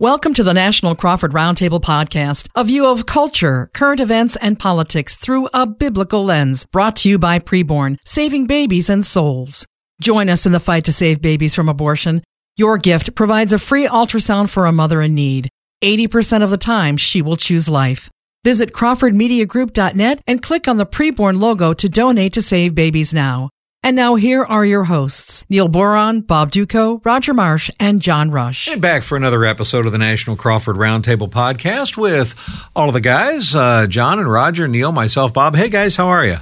Welcome to the National Crawford Roundtable Podcast, a view of culture, current events, and politics through a biblical lens, brought to you by Preborn, saving babies and souls. Join us in the fight to save babies from abortion. Your gift provides a free ultrasound for a mother in need. 80% of the time, she will choose life. Visit CrawfordMediaGroup.net and click on the Preborn logo to donate to Save Babies Now. And now here are your hosts, Neil Boron, Bob Dutko, Roger Marsh, and John Rush. And back for another episode of the National Crawford Roundtable podcast with all of the guys, uh, John and Roger, Neil, myself, Bob. Hey guys, how are you?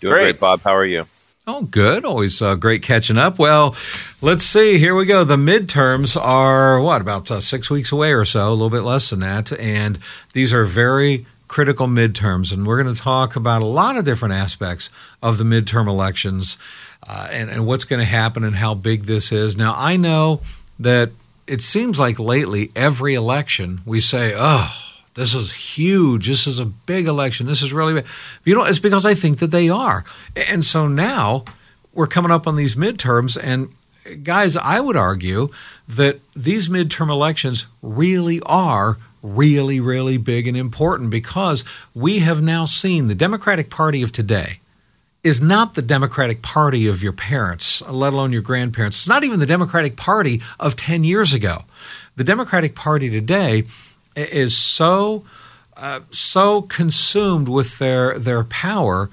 Doing great. great, Bob. How are you? Oh, good. Always uh, great catching up. Well, let's see. Here we go. The midterms are what about uh, six weeks away or so, a little bit less than that, and these are very critical midterms, and we're going to talk about a lot of different aspects of the midterm elections uh, and, and what's going to happen and how big this is. Now, I know that it seems like lately every election we say, oh, this is huge. This is a big election. This is really big. You know, it's because I think that they are. And so now we're coming up on these midterms, and guys, I would argue that these midterm elections really are really, really big and important because we have now seen the Democratic Party of today is not the Democratic Party of your parents, let alone your grandparents. It's not even the Democratic Party of 10 years ago. The Democratic Party today is so uh, so consumed with their their power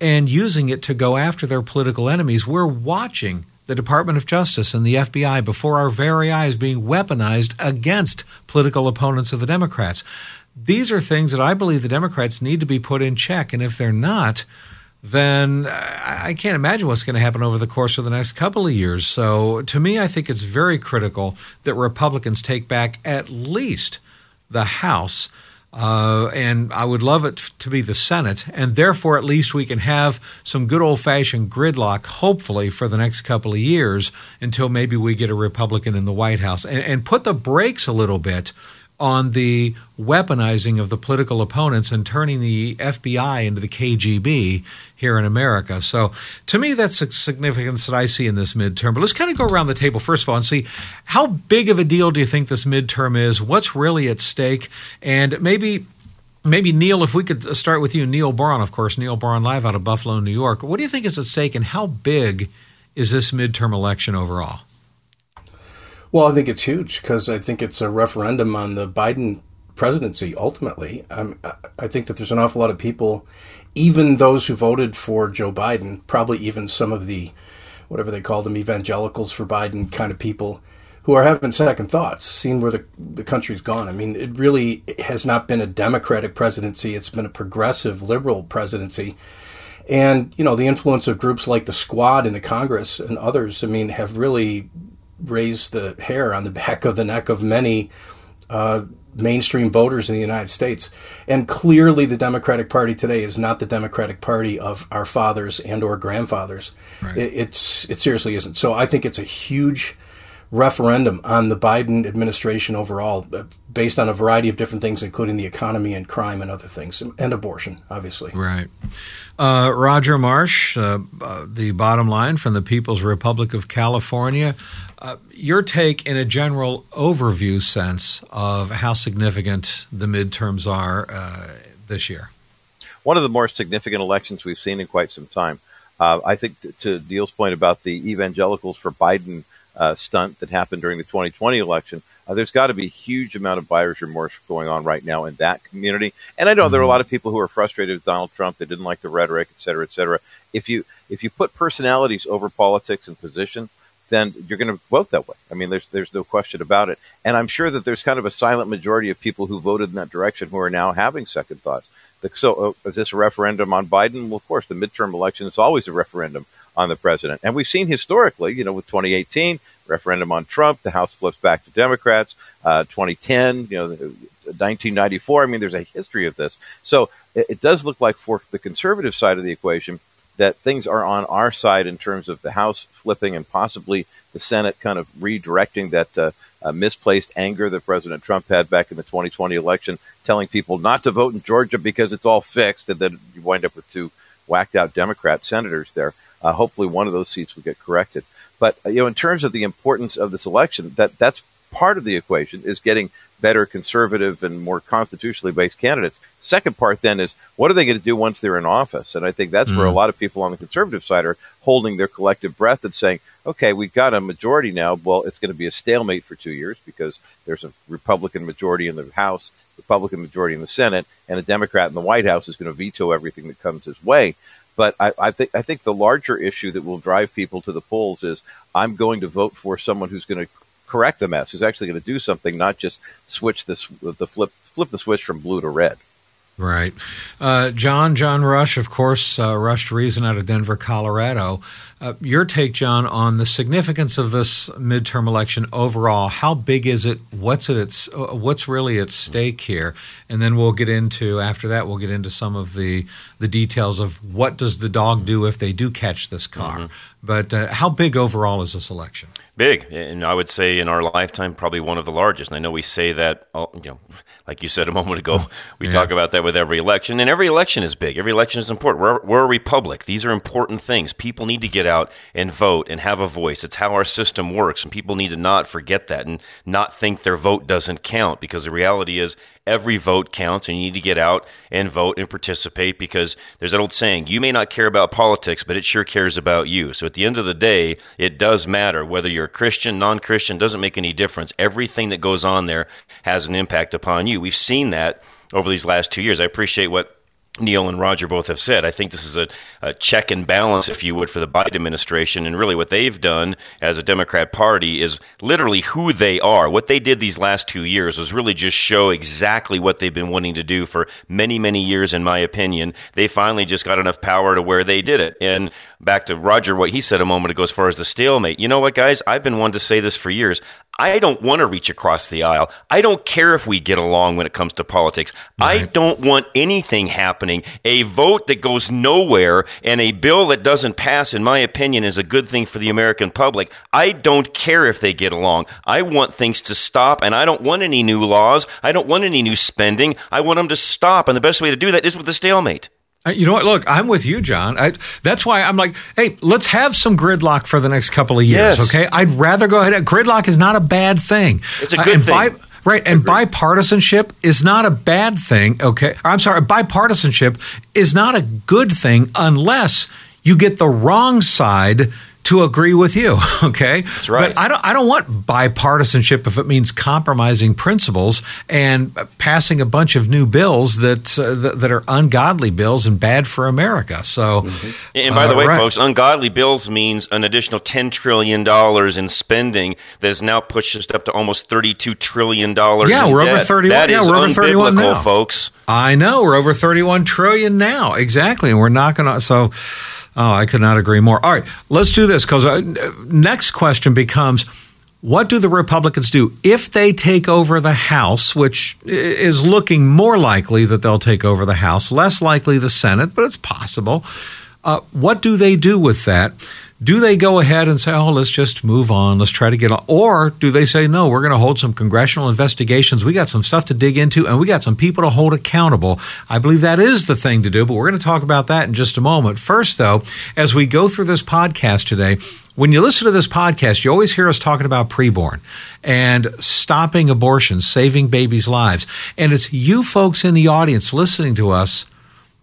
and using it to go after their political enemies. We're watching the Department of Justice and the FBI before our very eyes being weaponized against political opponents of the Democrats. These are things that I believe the Democrats need to be put in check. And if they're not, then I can't imagine what's going to happen over the course of the next couple of years. So to me, I think it's very critical that Republicans take back at least the House uh, and I would love it to be the Senate. And therefore, at least we can have some good old fashioned gridlock, hopefully, for the next couple of years until maybe we get a Republican in the White House and, and put the brakes a little bit on the weaponizing of the political opponents and turning the FBI into the KGB here in America. So, to me, that's a significance that I see in this midterm. But let's kind of go around the table first of all and see how big of a deal do you think this midterm is? What's really at stake? And maybe. Maybe Neil, if we could uh, start with you, Neil Boron, of course, Neil Boron live out of Buffalo, New York. What do you think is at stake, and how big is this midterm election overall? Well, I think it's huge because I think it's a referendum on the Biden presidency ultimately. I think that there's an awful lot of people, even those who voted for Joe Biden, probably even some of the, whatever they call them, evangelicals for Biden kind of people, who are having second thoughts, seeing where the, the country's gone. I mean, it really has not been a Democratic presidency, it's been a progressive liberal presidency. And, you know, the influence of groups like the Squad in the Congress and others, I mean, have really raise the hair on the back of the neck of many uh, mainstream voters in the United States. And clearly, the Democratic Party today is not the Democratic Party of our fathers and or grandfathers. Right. It, it's it seriously isn't. So I think it's a huge referendum on the Biden administration overall, uh, based on a variety of different things, including the economy and crime and other things, and abortion, obviously. Right. Uh, Roger Marsh, uh, uh, the bottom line from the People's Republic of California. Uh, your take in a general overview sense of how significant the midterms are uh, this year. One of the more significant elections we've seen in quite some time. Uh, I think t- to Neil's point about the evangelicals for Biden uh, stunt that happened during the 2020 election, uh, there's got to be a huge amount of buyer's remorse going on right now in that community. And I know mm-hmm. there are a mm-hmm. lot of people who are frustrated with Donald Trump. They didn't like the rhetoric, et cetera, et cetera. If you if you put personalities over politics and position, then you're going to vote that way. I mean, there's there's no question about it. And I'm sure that there's kind of a silent majority of people who voted in that direction who are now having second thoughts. So, uh, is this a referendum on Biden? Well, of course, the midterm election is always a referendum on the president, and we've seen historically, you know, with 2018 referendum on Trump, the House flips back to Democrats. Uh, 2010, you know, 1994. I mean, there's a history of this. So it, it does look like for the conservative side of the equation, that things are on our side in terms of the House flipping and possibly the Senate kind of redirecting that uh, uh, misplaced anger that President Trump had back in the 2020 election, telling people not to vote in Georgia because it's all fixed, and then you wind up with two whacked out Democrat senators there. Uh, hopefully, one of those seats will get corrected. But uh, you know, in terms of the importance of this election, that that's part of the equation is getting better conservative and more constitutionally based candidates. Second part then is what are they going to do once they're in office? And I think that's mm. where a mm. lot of people on the conservative side are holding their collective breath and saying, okay, we've got a majority now. Well, it's going to be a stalemate for two years because there's a Republican majority in the House, Republican majority in the Senate, and a Democrat in the White House is going to veto everything that comes his way. But I, I think I think the larger issue that will drive people to the polls is I'm going to vote for someone who's going to correct the mess, who's actually going to do something, not just switch the the flip flip the switch from blue to red. Right. Uh, John, John Rush, of course, uh, Rush to Reason out of Denver, Colorado. Uh, your take, John, on the significance of this midterm election overall. How big is it? What's it? It's, uh, what's really at stake here? And then we'll get into after that. We'll get into some of the the details of what does the dog do if they do catch this car. Mm-hmm. But uh, how big overall is this election? Big, and I would say in our lifetime, probably one of the largest. And I know we say that, you know like you said a moment ago, we yeah. talk about that with every election, and every election is big. Every election is important. We're, we're, a republic. These are important things. People need to get out and vote and have a voice. It's how our system works, and people need to not forget that and not think their vote doesn't count because the reality is every vote counts and you need to get out and vote and participate because there's that old saying, you may not care about politics, but it sure cares about you. So at the end of the day, it does matter whether you're a Christian, non Christian, doesn't make any difference. Everything that goes on there has an impact upon you. We've seen that over these last two years. I appreciate what Neil and Roger both have said. I think this is a, a, check and balance, if you would, for the Biden administration. And really, what they've done as a Democrat Party is literally who they are. What they did these last two years was really just show exactly what they've been wanting to do for many, many years, in my opinion. They finally just got enough power to where they did it. And back to Roger, what he said a moment ago as far as the stalemate. You know what, guys? I've been wanting to say this for years. I don't want to reach across the aisle. I don't care if we get along when it comes to politics. Right. I don't want anything happening. A vote that goes nowhere and a bill that doesn't pass, in my opinion, is a good thing for the American public. I don't care if they get along. I want things to stop, and I don't want any new laws. I don't want any new spending. I want them to stop, and the best way to do that is with a stalemate. You know what? Look, I'm with you, John. I, that's why I'm like, hey, let's have some gridlock for the next couple of years, yes. okay? I'd rather go ahead. Gridlock is not a bad thing. It's a good uh, thing. By, right, and bipartisanship is not a bad thing, okay? I'm sorry, bipartisanship is not a good thing unless you get the wrong side – to agree with you. Okay, that's right. But I don't. I don't want bipartisanship if it means compromising principles and passing a bunch of new bills that uh, that, that, are ungodly bills and bad for America. So, mm-hmm. and by uh, the way, right. folks, ungodly bills means an additional ten trillion dollars in spending that has now pushed us up to almost thirty-two trillion dollars. Yeah, we're debt. over thirty-one. yeah, we're over thirty-one now, folks. I know we're over thirty-one trillion now. Exactly, and we're not going to. So. Oh, I could not agree more. All right, let's do this because uh, next question becomes what do the Republicans do if they take over the House, which is looking more likely that they'll take over the House, less likely the Senate, but it's possible. Uh, what do they do with that? Do they go ahead and say, oh, let's just move on, let's try to get on? Or do they say, no, we're going to hold some congressional investigations. We got some stuff to dig into and we got some people to hold accountable. I believe that is the thing to do, but we're going to talk about that in just a moment. First, though, as we go through this podcast today, when you listen to this podcast, you always hear us talking about preborn and stopping abortion, saving babies' lives. And it's you folks in the audience listening to us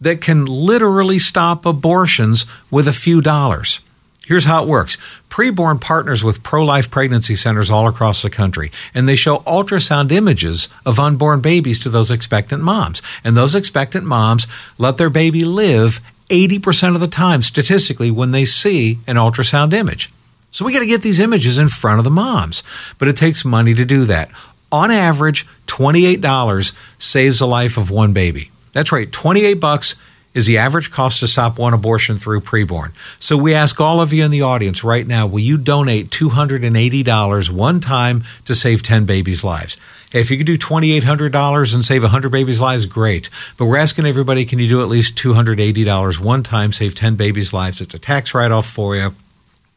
that can literally stop abortions with a few dollars. Here's how it works Preborn partners with pro life pregnancy centers all across the country, and they show ultrasound images of unborn babies to those expectant moms. And those expectant moms let their baby live 80% of the time, statistically, when they see an ultrasound image. So we got to get these images in front of the moms, but it takes money to do that. On average, $28 saves the life of one baby. That's right, 28 bucks is the average cost to stop one abortion through preborn. So we ask all of you in the audience right now, will you donate $280 one time to save 10 babies' lives? If you could do $2,800 and save 100 babies' lives, great. But we're asking everybody, can you do at least $280 one time, save 10 babies' lives? It's a tax write off for you.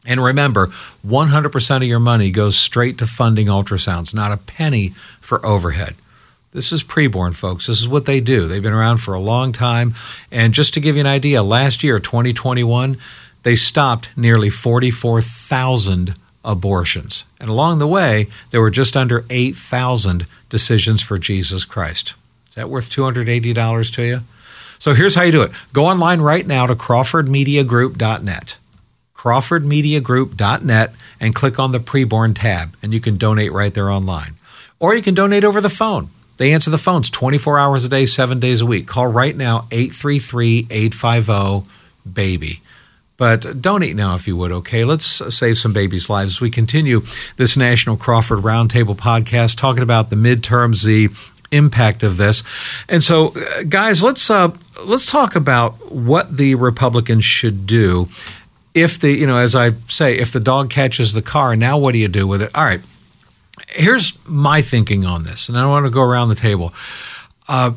And remember, 100% of your money goes straight to funding ultrasounds, not a penny for overhead. This is preborn, folks. This is what they do. They've been around for a long time. And just to give you an idea, last year, 2021, they stopped nearly 44,000 abortions. And along the way, there were just under 8,000 decisions for Jesus Christ. Is that worth $280 to you? So here's how you do it go online right now to CrawfordMediaGroup.net. CrawfordMediaGroup.net and click on the preborn tab, and you can donate right there online. Or you can donate over the phone. They answer the phones 24 hours a day, seven days a week. Call right now, 833 850 BABY. But don't eat now if you would, okay? Let's save some babies' lives as we continue this National Crawford Roundtable podcast talking about the midterms, the impact of this. And so, uh, guys, let's uh, let's talk about what the Republicans should do if the you know, as I say, if the dog catches the car. Now, what do you do with it? All right. Here's my thinking on this, and I want to go around the table. Uh,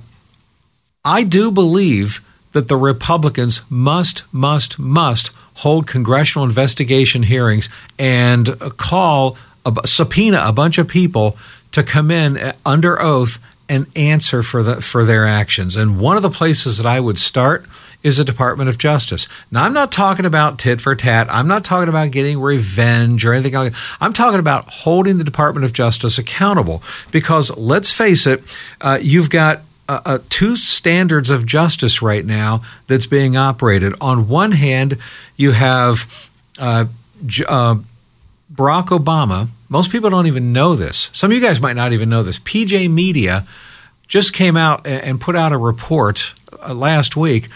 I do believe that the Republicans must, must, must hold congressional investigation hearings and call a subpoena a bunch of people to come in uh, under oath and answer for the for their actions. And one of the places that I would start is the Department of Justice. Now, I'm not talking about tit for tat. I'm not talking about getting revenge or anything like that. I'm talking about holding the Department of Justice accountable because let's face it, uh, you've got uh, uh, two standards of justice right now that's being operated. On one hand, you have uh, uh, Barack Obama. Most people don't even know this. Some of you guys might not even know this. PJ Media just came out and put out a report uh, last week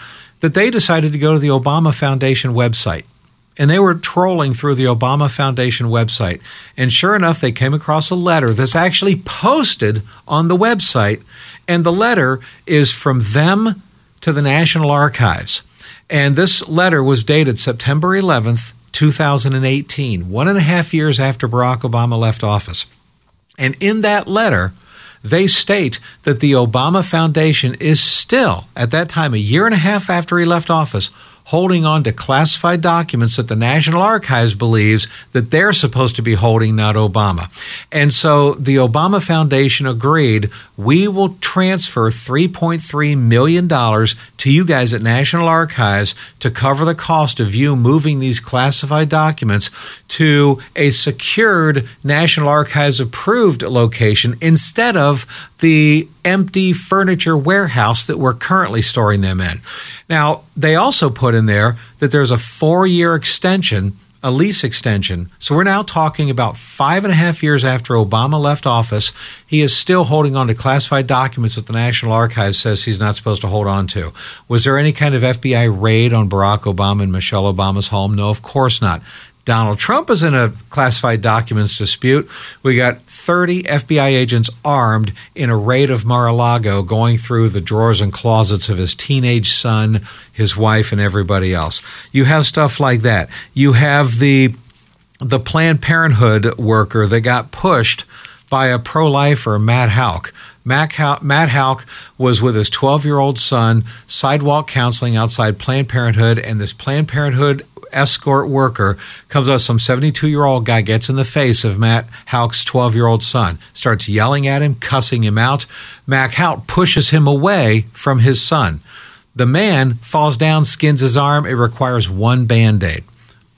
that they decided to go to the Obama Foundation website and they were trolling through the Obama Foundation website. And sure enough, they came across a letter that's actually posted on the website. And the letter is from them to the National Archives. And this letter was dated September 11th, 2018, one and a half years after Barack Obama left office. And in that letter, they state that the Obama Foundation is still, at that time, a year and a half after he left office, holding on to classified documents that the National Archives believes that they're supposed to be holding, not Obama. And so the Obama Foundation agreed we will transfer $3.3 million to you guys at National Archives to cover the cost of you moving these classified documents to a secured National Archives approved location instead of the empty furniture warehouse that we're currently storing them in. Now, they also put in there that there's a four year extension, a lease extension. So we're now talking about five and a half years after Obama left office. He is still holding on to classified documents that the National Archives says he's not supposed to hold on to. Was there any kind of FBI raid on Barack Obama and Michelle Obama's home? No, of course not. Donald Trump is in a classified documents dispute. We got 30 FBI agents armed in a raid of Mar a Lago going through the drawers and closets of his teenage son, his wife, and everybody else. You have stuff like that. You have the the Planned Parenthood worker that got pushed by a pro lifer, Matt Houck. Matt Houck was with his 12 year old son, sidewalk counseling outside Planned Parenthood, and this Planned Parenthood escort worker comes up, some 72 year old guy gets in the face of Matt Houck's 12 year old son, starts yelling at him, cussing him out. Matt Houck pushes him away from his son. The man falls down, skins his arm. It requires one band aid.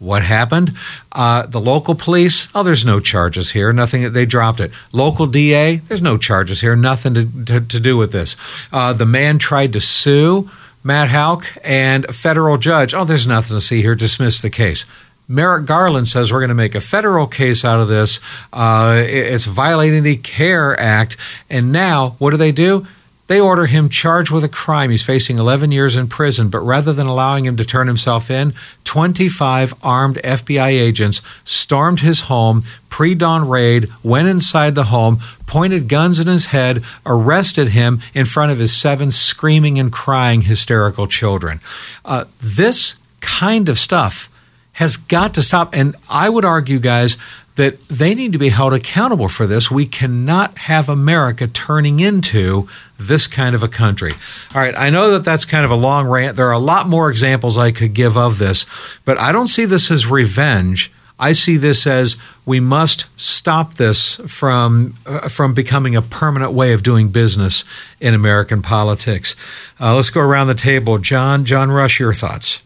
What happened? Uh, the local police, oh, there's no charges here. Nothing, they dropped it. Local DA, there's no charges here. Nothing to, to, to do with this. Uh, the man tried to sue Matt Houck and a federal judge, oh, there's nothing to see here, dismiss the case. Merrick Garland says we're going to make a federal case out of this. Uh, it's violating the FACE Act. And now, what do they do? They order him charged with a crime. He's facing 11 years in prison, but rather than allowing him to turn himself in, 25 armed FBI agents stormed his home, pre dawn raid, went inside the home, pointed guns in his head, arrested him in front of his seven screaming and crying hysterical children. Uh, this kind of stuff has got to stop. And I would argue, guys, that they need to be held accountable for this. We cannot have America turning into this kind of a country. All right, I know that that's kind of a long rant. There are a lot more examples I could give of this, but I don't see this as revenge. I see this as we must stop this from uh, from becoming a permanent way of doing business in American politics. Uh, let's go around the table. John, John Rush, your thoughts.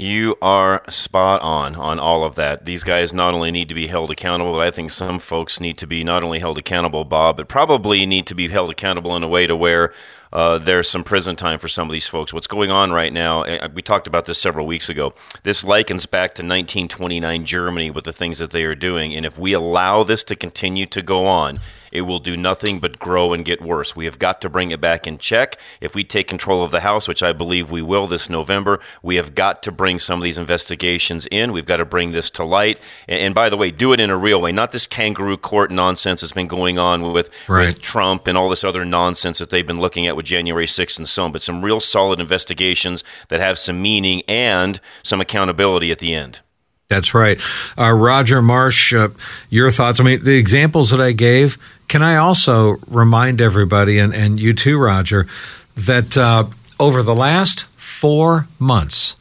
You are spot on on all of that. These guys not only need to be held accountable, but I think some folks need to be not only held accountable, Bob, but probably need to be held accountable in a way to where uh, there's some prison time for some of these folks. What's going on right now, we talked about this several weeks ago. This likens back to 1929 Germany with the things that they are doing. And if we allow this to continue to go on, it will do nothing but grow and get worse. We have got to bring it back in check. If we take control of the House, which I believe we will this November, we have got to bring some of these investigations in. We've got to bring this to light. And, and by the way, do it in a real way, not this kangaroo court nonsense that's been going on with, right. with Trump and all this other nonsense that they've been looking at with January 6th and so on, but some real solid investigations that have some meaning and some accountability at the end. That's right. Uh, Roger Marsh, uh, your thoughts? I mean, the examples that I gave, can I also remind everybody, and, and you too, Roger, that uh, over the last four months,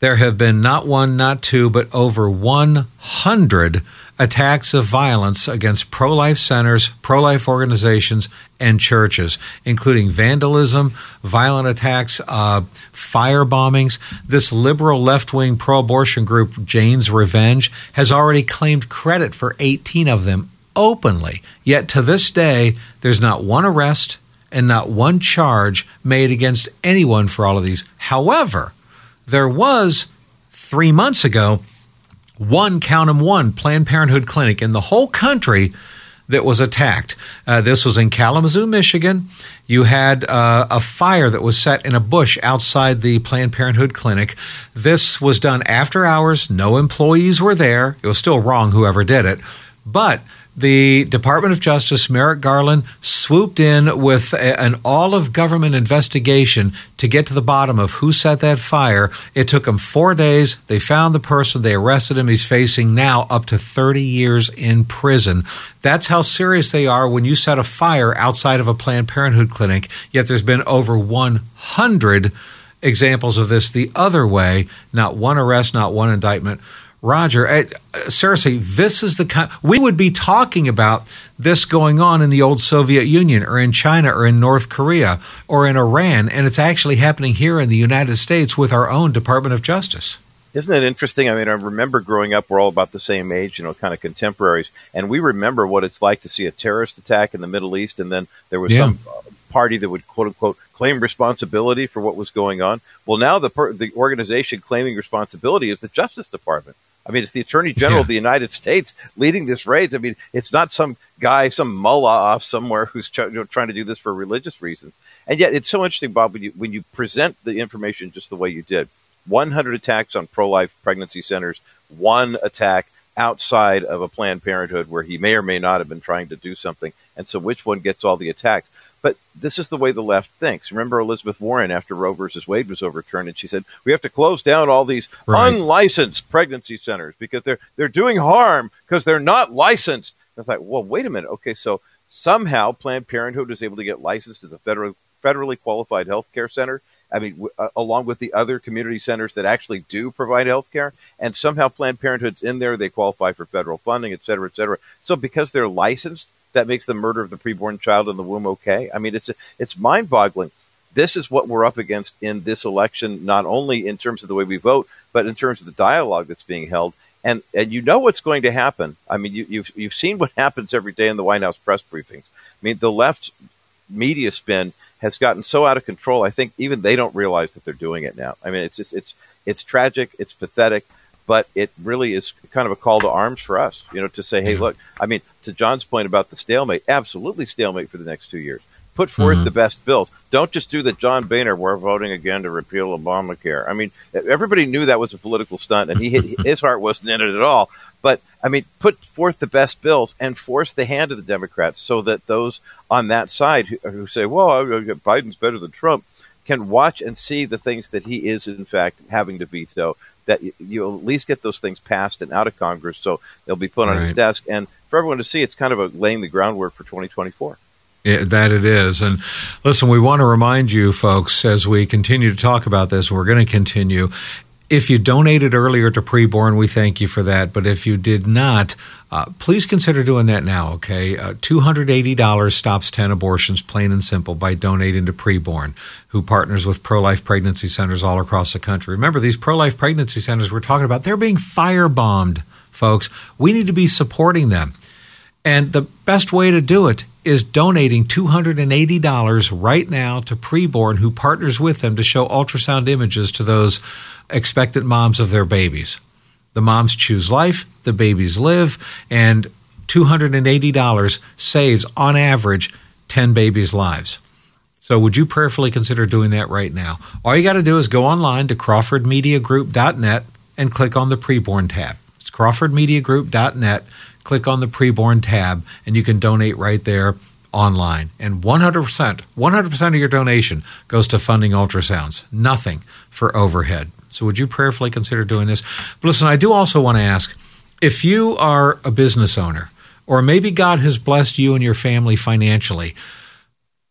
there have been not one, not two, but over 100 attacks of violence against pro life centers, pro life organizations, and churches, including vandalism, violent attacks, uh, fire bombings. This liberal left wing pro abortion group, Jane's Revenge, has already claimed credit for 18 of them openly. Yet to this day, there's not one arrest and not one charge made against anyone for all of these. However, there was three months ago one, count them, one Planned Parenthood clinic in the whole country that was attacked. Uh, this was in Kalamazoo, Michigan. You had uh, a fire that was set in a bush outside the Planned Parenthood clinic. This was done after hours. No employees were there. It was still wrong, whoever did it. But the Department of Justice, Merrick Garland, swooped in with a, an all of government investigation to get to the bottom of who set that fire. It took them four days. They found the person, they arrested him. He's facing now up to 30 years in prison. That's how serious they are when you set a fire outside of a Planned Parenthood clinic, yet there's been over 100 examples of this the other way, not one arrest, not one indictment. Roger, uh, seriously, this is the kind we would be talking about this going on in the old Soviet Union or in China or in North Korea or in Iran, and it's actually happening here in the United States with our own Department of Justice. Isn't it interesting? I mean, I remember growing up, we're all about the same age, you know, kind of contemporaries, and we remember what it's like to see a terrorist attack in the Middle East, and then there was yeah. some party that would quote unquote claim responsibility for what was going on. Well, now the per- the organization claiming responsibility is the Justice Department. I mean, it's the Attorney General yeah. of the United States leading this raids. I mean, it's not some guy, some mullah off somewhere who's ch- you know, trying to do this for religious reasons. And yet, it's so interesting, Bob, when you when you present the information just the way you did. 100 attacks on pro-life pregnancy centers, one attack outside of a Planned Parenthood where he may or may not have been trying to do something. And so, which one gets all the attacks? But this is the way the left thinks. Remember Elizabeth Warren after Roe versus Wade was overturned, and she said we have to close down all these right. unlicensed pregnancy centers because they're they're doing harm because they're not licensed. And I thought, well, wait a minute. Okay, so somehow Planned Parenthood is able to get licensed as a federal federally qualified health care center. I mean, w- uh, along with the other community centers that actually do provide health care, and somehow Planned Parenthood's in there. They qualify for federal funding, et cetera, et cetera. So because they're licensed, that makes the murder of the preborn child in the womb okay? I mean, it's it's mind-boggling. This is what we're up against in this election, not only in terms of the way we vote, but in terms of the dialogue that's being held. And and you know what's going to happen. I mean, you, you've you've seen what happens every day in the White House press briefings. I mean, the left media spin has gotten so out of control. I think even they don't realize that they're doing it now. I mean, it's just it's it's tragic. It's pathetic but it really is kind of a call to arms for us, you know, to say, hey, look, I mean, to John's point about the stalemate, absolutely stalemate for the next two years. Put forth mm-hmm. the best bills. Don't just do the John Boehner, we're voting again to repeal Obamacare. I mean, everybody knew that was a political stunt, and he his heart wasn't in it at all. But I mean, put forth the best bills and force the hand of the Democrats so that those on that side who, who say, well, Biden's better than Trump, can watch and see the things that he is, in fact, having to veto that you, will at least get those things passed and out of Congress so they'll be put on his desk. And for everyone to see, it's kind of a laying the groundwork for 2024. Yeah, that it is. And listen, we want to remind you folks as we continue to talk about this, we're going to continue. If you donated earlier to preborn, we thank you for that. But if you did not, uh, please consider doing that now, okay? Uh, $280 stops 10 abortions, plain and simple, by donating to preborn, who partners with pro life pregnancy centers all across the country. Remember, these pro life pregnancy centers we're talking about, they're being firebombed, folks. We need to be supporting them. And the best way to do it is donating $280 right now to preborn who partners with them to show ultrasound images to those expectant moms of their babies. The moms choose life, the babies live, and $280 saves, on average, 10 babies' lives. So, would you prayerfully consider doing that right now? All you got to do is go online to crawfordmediagroup.net and click on the preborn tab. Crawfordmediagroup.net. Click on the preborn tab, and you can donate right there online. And 100%, 100% of your donation goes to funding ultrasounds, nothing for overhead. So would you prayerfully consider doing this? But listen, I do also want to ask if you are a business owner, or maybe God has blessed you and your family financially,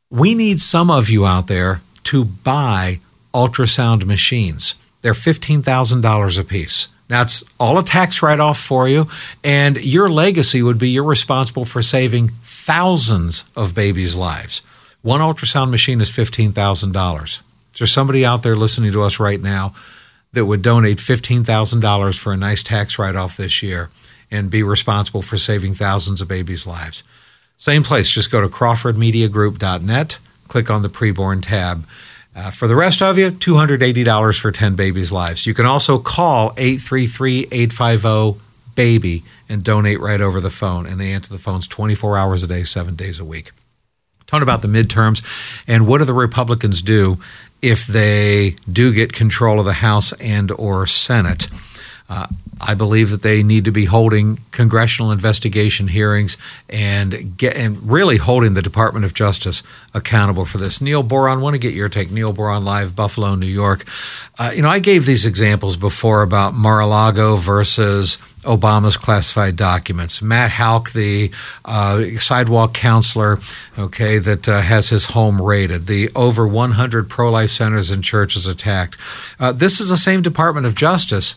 we need some of you out there to buy ultrasound machines. They're $15,000 a piece. That's all a tax write off for you. And your legacy would be you're responsible for saving thousands of babies' lives. One ultrasound machine is $15,000. Is there somebody out there listening to us right now that would donate $15,000 for a nice tax write off this year and be responsible for saving thousands of babies' lives. Same place, just go to crawfordmediagroup.net, click on the preborn tab. Uh, for the rest of you, $280 for 10 babies' lives. You can also call 833 850 BABY and donate right over the phone. And they answer the phones 24 hours a day, seven days a week. Talking about the midterms and what do the Republicans do if they do get control of the House and or Senate. Uh, I believe that they need to be holding congressional investigation hearings and get and really holding the Department of Justice accountable for this. Neil Boron, want to get your take. Neil Boron live, Buffalo, New York. Uh, you know, I gave these examples before about Mar-a-Lago versus Obama's classified documents. Matt Houck, the uh, sidewalk counselor, okay, that uh, has his home raided. The over 100 pro-life centers and churches attacked. Uh, this is the same Department of Justice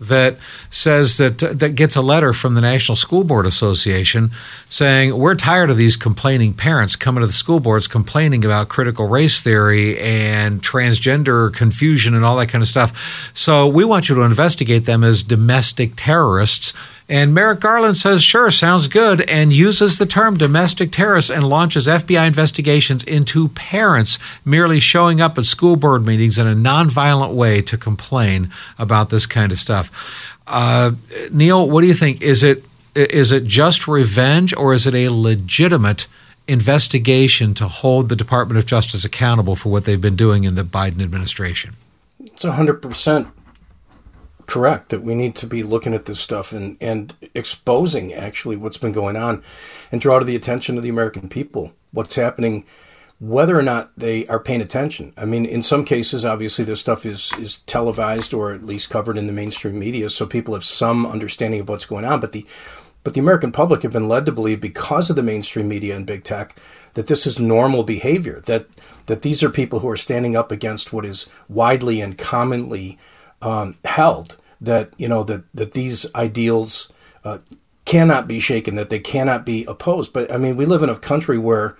that says that that gets a letter from the National School Board Association saying we're tired of these complaining parents coming to the school boards complaining about critical race theory and transgender confusion and all that kind of stuff. So we want you to investigate them as domestic terrorists and Merrick Garland says, sure, sounds good, and uses the term domestic terrorists and launches FBI investigations into parents merely showing up at school board meetings in a nonviolent way to complain about this kind of stuff. Uh, Neil, what do you think? Is it is it just revenge or is it a legitimate investigation to hold the Department of Justice accountable for what they've been doing in the Biden administration? It's 100% correct that we need to be looking at this stuff and, and exposing actually what's been going on and draw to the attention of the American people what's happening, whether or not they are paying attention. I mean, in some cases, obviously, this stuff is, is televised or at least covered in the mainstream media, so people have some understanding of what's going on. But the but the American public have been led to believe, because of the mainstream media and big tech, that this is normal behavior. That that these are people who are standing up against what is widely and commonly um, held that you know that that these ideals uh, cannot be shaken, that they cannot be opposed. But I mean, we live in a country where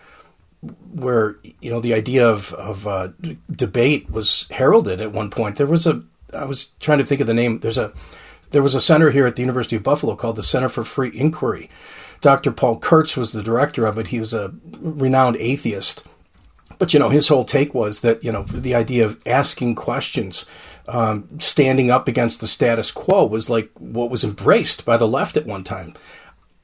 where you know the idea of of uh, debate was heralded at one point. There was a I was trying to think of the name. There's a there was a center here at the University of Buffalo called the Center for Free Inquiry. Dr. Paul Kurtz was the director of it. He was a renowned atheist. But you know, his whole take was that you know the idea of asking questions um, standing up against the status quo was like what was embraced by the left at one time.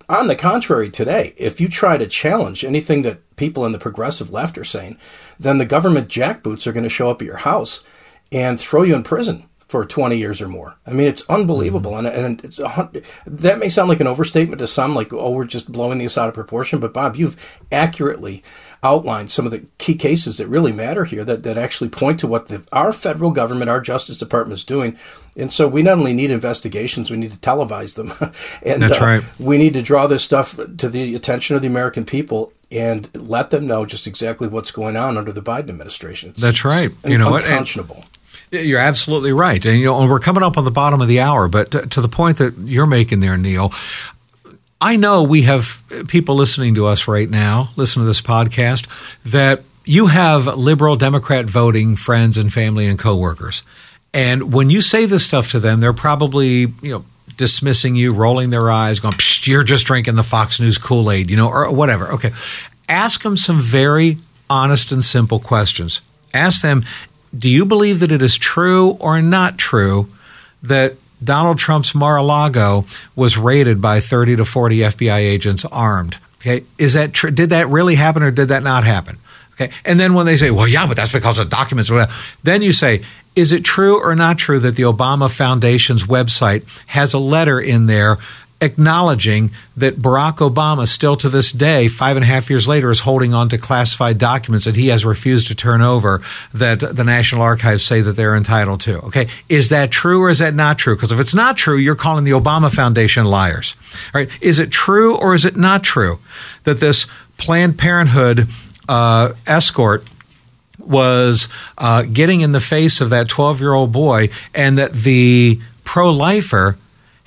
On the contrary, today, if you try to challenge anything that people in the progressive left are saying, then the government jackboots are going to show up at your house and throw you in prison for 20 years or more. I mean, it's unbelievable. Mm-hmm. And, and that may sound like an overstatement to some, like, oh, we're just blowing this out of proportion. But, Bob, you've accurately outlined some of the key cases that really matter here that, that actually point to what the, our federal government, our Justice Department is doing. And so we not only need investigations, we need to televise them. and That's uh, right. we need to draw this stuff to the attention of the American people and let them know just exactly what's going on under the Biden administration. It's, That's right. You know unconscionable. what? You're absolutely right, and you know, we're coming up on the bottom of the hour. But to, to the point that you're making there, Neil, I know we have people listening to us right now, listen to this podcast, that you have liberal Democrat voting friends and family and coworkers. And when you say this stuff to them, they're probably, you know, dismissing you, rolling their eyes, going, you're just drinking the Fox News Kool Aid, you know, or whatever. Okay. Ask them some very honest and simple questions. Ask them, do you believe that it is true or not true that Donald Trump's Mar a Lago was raided by 30 to 40 FBI agents armed? Okay. Is that? Did that really happen or did that not happen? Okay. And then when they say, well, yeah, but that's because of documents, then you say, is it true or not true that the Obama Foundation's website has a letter in there acknowledging that Barack Obama, still to this day, five and a half years later, is holding on to classified documents that he has refused to turn over that the National Archives say that they're entitled to. Okay, is that true or is that not true? Because if it's not true, you're calling the Obama Foundation liars. All right, is it true or is it not true that this Planned Parenthood uh, escort was uh, getting in the face of that 12 year old boy, and that the pro lifer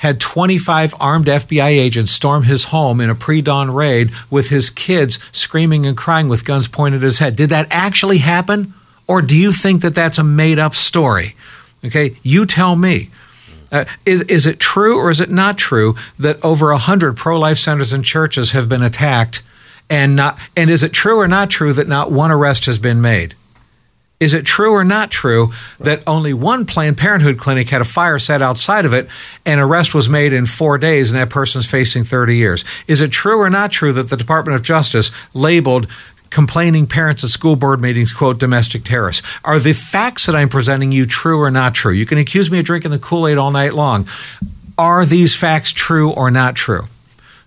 had 25 armed FBI agents storm his home in a pre dawn raid with his kids screaming and crying with guns pointed at his head. Did that actually happen? Or do you think that that's a made up story? Okay, you tell me. Uh, is, is it true or is it not true that over 100 pro life centers and churches have been attacked? And, not, and is it true or not true that not one arrest has been made? Is it true or not true that only one Planned Parenthood clinic had a fire set outside of it and arrest was made in four days and that person's facing 30 years? Is it true or not true that the Department of Justice labeled complaining parents at school board meetings, quote, domestic terrorists? Are the facts that I'm presenting you true or not true? You can accuse me of drinking the Kool Aid all night long. Are these facts true or not true?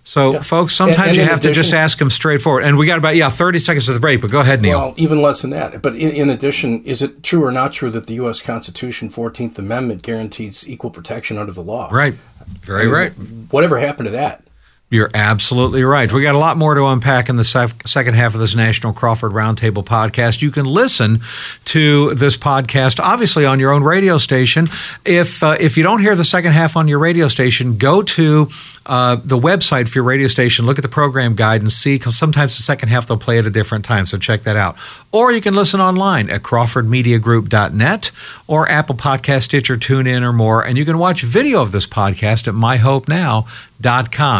So, yeah. folks, sometimes and, and you have addition, to just ask them straightforward. And we got about yeah thirty seconds to the break, but go ahead, Neil. Well, even less than that. But in, in addition, is it true or not true that the U.S. Constitution, Fourteenth Amendment, guarantees equal protection under the law? Right. Very I mean, right. Whatever happened to that? You're absolutely right. We got a lot more to unpack in the sec- second half of this National Crawford Roundtable podcast. You can listen to this podcast, obviously, on your own radio station. If uh, if you don't hear the second half on your radio station, go to uh, the website for your radio station, look at the program guide, and see. Because sometimes the second half they'll play at a different time, so check that out. Or you can listen online at CrawfordMediaGroup.net or Apple Podcast, Stitcher, TuneIn, or more. And you can watch video of this podcast at MyHopeNow.com.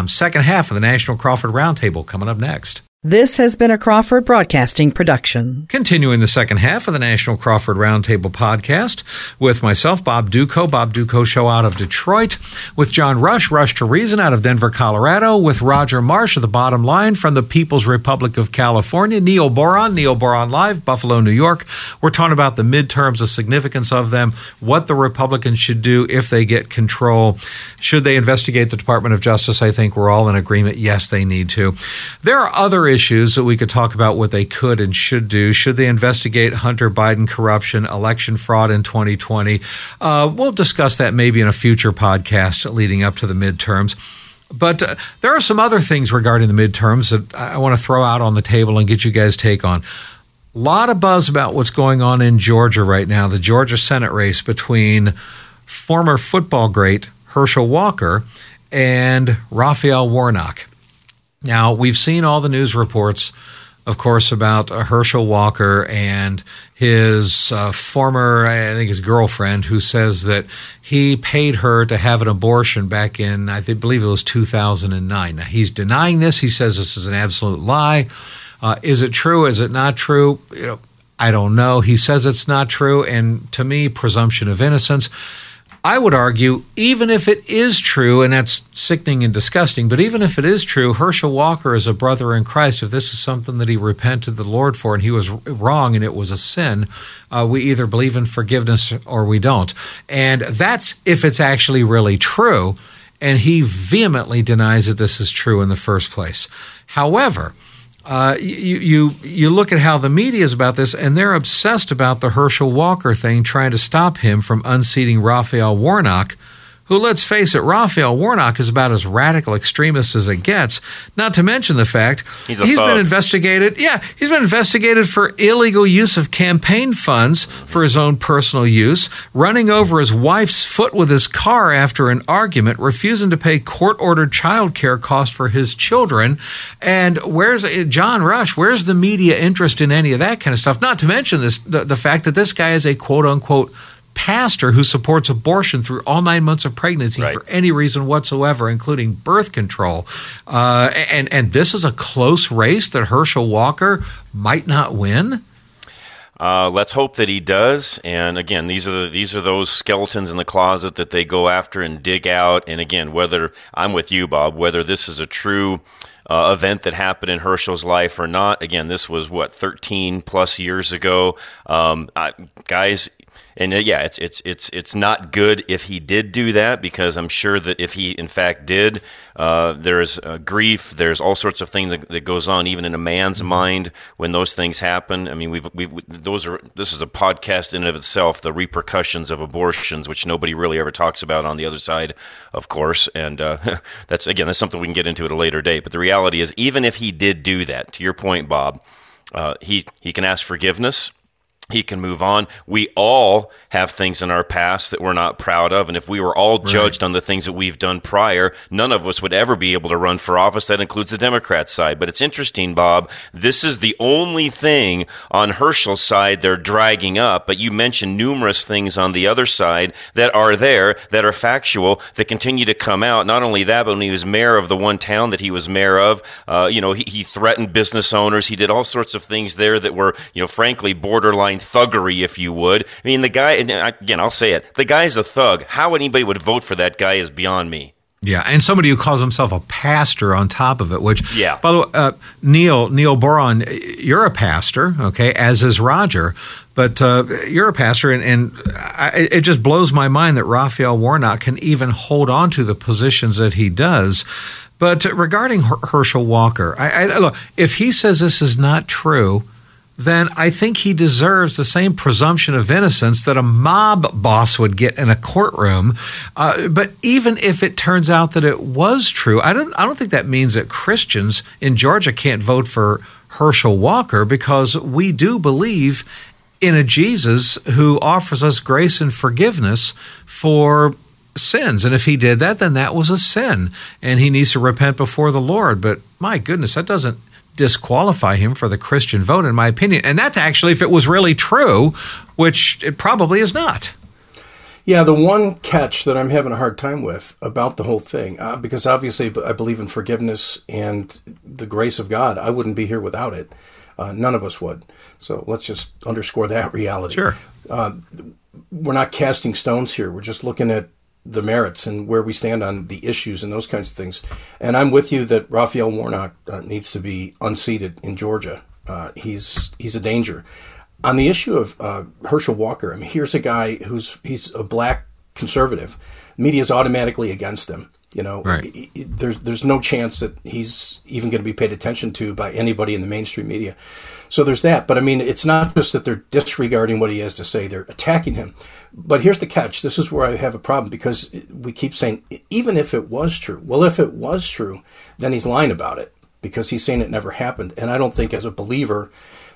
Second half of the National Crawford Roundtable coming up next. This has been a Crawford Broadcasting production. Continuing the second half of the National Crawford Roundtable podcast with myself, Bob Dutko, Bob Dutko Show out of Detroit, with John Rush, Rush to Reason out of Denver, Colorado, with Roger Marsh of the Bottom Line from the People's Republic of California, Neil Boron, Neil Boron Live, Buffalo, New York. We're talking about the midterms, the significance of them, what the Republicans should do if they get control. Should they investigate the Department of Justice? I think we're all in agreement. Yes, they need to. There are other issues that we could talk about what they could and should do. Should they investigate Hunter Biden corruption, election fraud in 2020? Uh, we'll discuss that maybe in a future podcast leading up to the midterms. But uh, there are some other things regarding the midterms that I want to throw out on the table and get you guys' take on. A lot of buzz about what's going on in Georgia right now, the Georgia Senate race between former football great Herschel Walker and Raphael Warnock. Now, we've seen all the news reports, of course, about uh, Herschel Walker and his uh, former, I think his girlfriend, who says that he paid her to have an abortion back in, I think, believe it was 2009. Now, he's denying this. He says this is an absolute lie. Uh, is it true? Is it not true? You know, I don't know. He says it's not true, and to me, presumption of innocence. I would argue, even if it is true, and that's sickening and disgusting, but even if it is true, Herschel Walker is a brother in Christ. If this is something that he repented the Lord for and he was wrong and it was a sin, uh, we either believe in forgiveness or we don't. And that's if it's actually really true. And he vehemently denies that this is true in the first place. However, uh, you, you you look at how the media is about this, and they're obsessed about the Herschel Walker thing, trying to stop him from unseating Raphael Warnock, who, let's face it, Raphael Warnock is about as radical extremist as it gets. Not to mention the fact He's he's been investigated. Yeah, he's been investigated for illegal use of campaign funds for his own personal use, running over his wife's foot with his car after an argument, refusing to pay court-ordered child care costs for his children. And where's eh, John Rush? Where's the media interest in any of that kind of stuff? Not to mention this the, the fact that this guy is a quote unquote pastor who supports abortion through all nine months of pregnancy Right. for any reason whatsoever, including birth control. Uh, and and this is a close race that Herschel Walker might not win. Uh, let's hope that he does. And again, these are the, these are those skeletons in the closet that they go after and dig out. And again, whether I'm with you, Bob, whether this is a true uh, event that happened in Herschel's life or not. Again, this was what 13 plus years ago, um, I, guys. And uh, yeah, it's it's it's it's not good if he did do that because I'm sure that if he in fact did, uh, there's uh, grief, there's all sorts of things that, that goes on even in a man's mind when those things happen. I mean, we've we've those are this is a podcast in and of itself, the repercussions of abortions, which nobody really ever talks about on the other side, of course. And uh, that's again that's something we can get into at a later date. But the reality is, even if he did do that, to your point, Bob, uh, he he can ask forgiveness he can move on. We all have things in our past that we're not proud of. And if we were all judged on the things that we've done prior, none of us would ever be able to run for office. That includes the Democrat side. But it's interesting, Bob. This is the only thing on Herschel's side they're dragging up. But you mentioned numerous things on the other side that are there, that are factual, that continue to come out. Not only that, but when he was mayor of the one town that he was mayor of, uh, you know, he, he threatened business owners. He did all sorts of things there that were, you know, frankly, borderline thuggery, if you would. I mean, the guy, again, I'll say it, the guy's a thug. How anybody would vote for that guy is beyond me. Yeah, and somebody who calls himself a pastor on top of it. Which, Yeah. By the way, uh, Neil Neil Boron, you're a pastor, okay? As is Roger, but uh, you're a pastor, and, and I, it just blows my mind that Raphael Warnock can even hold on to the positions that he does. But regarding Her- Herschel Walker, I, I, look, if he says this is not true, then I think he deserves the same presumption of innocence that a mob boss would get in a courtroom. Uh, but even if it turns out that it was true, I don't. I don't think that means that Christians in Georgia can't vote for Herschel Walker because we do believe in a Jesus who offers us grace and forgiveness for sins. And if he did that, then that was a sin, and he needs to repent before the Lord. But my goodness, that doesn't disqualify him for the Christian vote, in my opinion. And that's actually if it was really true, which it probably is not. Yeah, the one catch that I'm having a hard time with about the whole thing, uh, because obviously I believe in forgiveness and the grace of God. I wouldn't be here without it. Uh, none of us would. So let's just underscore that reality. Sure. Uh, we're not casting stones here. We're just looking at the merits and where we stand on the issues and those kinds of things. And I'm with you that Raphael Warnock uh, needs to be unseated in Georgia. Uh, he's he's a danger. On the issue of uh, Herschel Walker, I mean, here's a guy who's he's a black conservative. Media's automatically against him. You know, Right. He- he- there's there's no chance that he's even going to be paid attention to by anybody in the mainstream media. So there's that. But I mean, it's not just that they're disregarding what he has to say; they're attacking him. But here's the catch: this is where I have a problem because we keep saying, even if it was true, well, if it was true, then he's lying about it because he's saying it never happened. And I don't think, as a believer,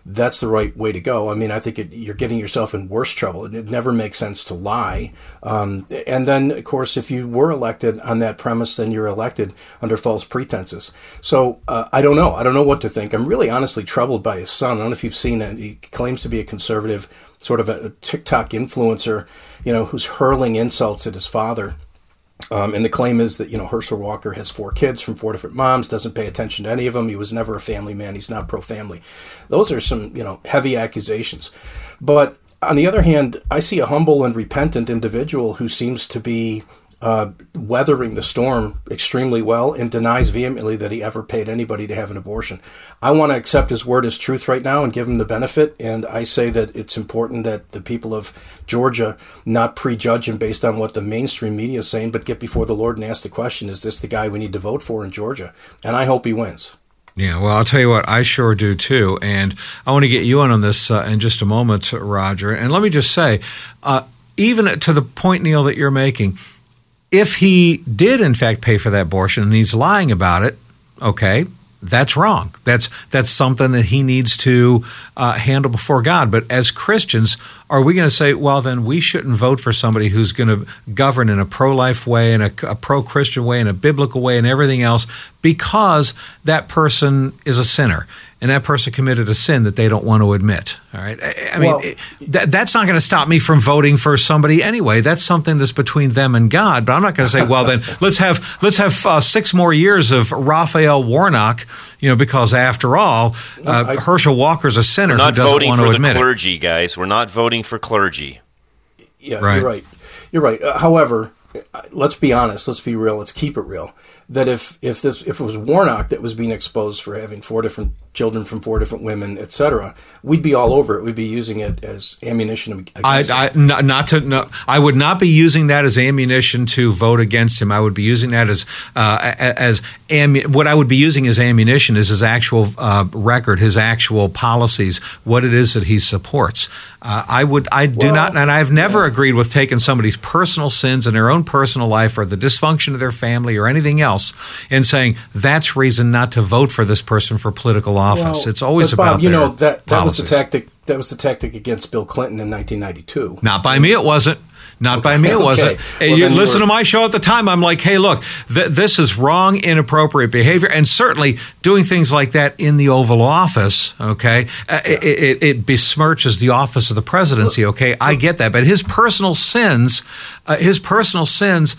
that's the right way to go. I mean, I think it, you're getting yourself in worse trouble. It, never makes sense to lie. Um, and then, of course, if you were elected on that premise, then you're elected under false pretenses. So uh, I don't know. I don't know what to think. I'm really honestly troubled by his son. I don't know if you've seen it. He claims to be a conservative, sort of a, a TikTok influencer, you know, who's hurling insults at his father. Um, and the claim is that you know Herschel Walker has four kids from four different moms, doesn't pay attention to any of them. He was never a family man. He's not pro-family. Those are some you know heavy accusations. But on the other hand, I see a humble and repentant individual who seems to be uh, weathering the storm extremely well and denies vehemently that he ever paid anybody to have an abortion. I want to accept his word as truth right now and give him the benefit. And I say that it's important that the people of Georgia not prejudge him based on what the mainstream media is saying, but get before the Lord and ask the question: Is this the guy we need to vote for in Georgia? And I hope he wins. Yeah, well, I'll tell you what, I sure do too. And I want to get you in on this uh, in just a moment, Roger. And let me just say, uh, even to the point, Neil, that you're making, if he did in fact pay for that abortion and he's lying about it, okay, that's wrong. That's that's something that he needs to uh, handle before God. But as Christians, are we going to say, well, then we shouldn't vote for somebody who's going to govern in a pro-life way, in a, a pro-Christian way, in a biblical way, and everything else, because that person is a sinner and that person committed a sin that they don't want to admit. All right. I, I well, mean, that, that's not going to stop me from voting for somebody anyway. That's something that's between them and God. But I'm not going to say, well, then let's have let's have uh, six more years of Raphael Warnock. You know, because after all, uh, I, Herschel Walker's a sinner who doesn't want to admit it. clergy, guys. We're not voting for clergy. Yeah, right. you're right. You're right. Uh, however, let's be honest. Let's be real. Let's keep it real. That if if this if it was Warnock that was being exposed for having four different children from four different women, etc., we'd be all over it. We'd be using it as ammunition. I, I not, not, to no, I would not be using that as ammunition to vote against him. I would be using that as uh, as ammu- what I would be using as ammunition is his actual uh, record, his actual policies, what it is that he supports. Uh, I would I do well, not, and I've never yeah. agreed with taking somebody's personal sins in their own personal life or the dysfunction of their family or anything else and saying that's reason not to vote for this person for political office. Well, it's always Bob, about you know that that policies. was the tactic. That was the tactic against Bill Clinton in 1992. Not by me, it wasn't. Not by me, it wasn't. Okay. Well, you listen to my show at the time. I'm like, hey, look, th- this is wrong, inappropriate behavior, and certainly doing things like that in the Oval Office. Okay, uh, yeah. it, it, it, besmirches the office of the presidency. Okay, I get that, but his personal sins, uh, his personal sins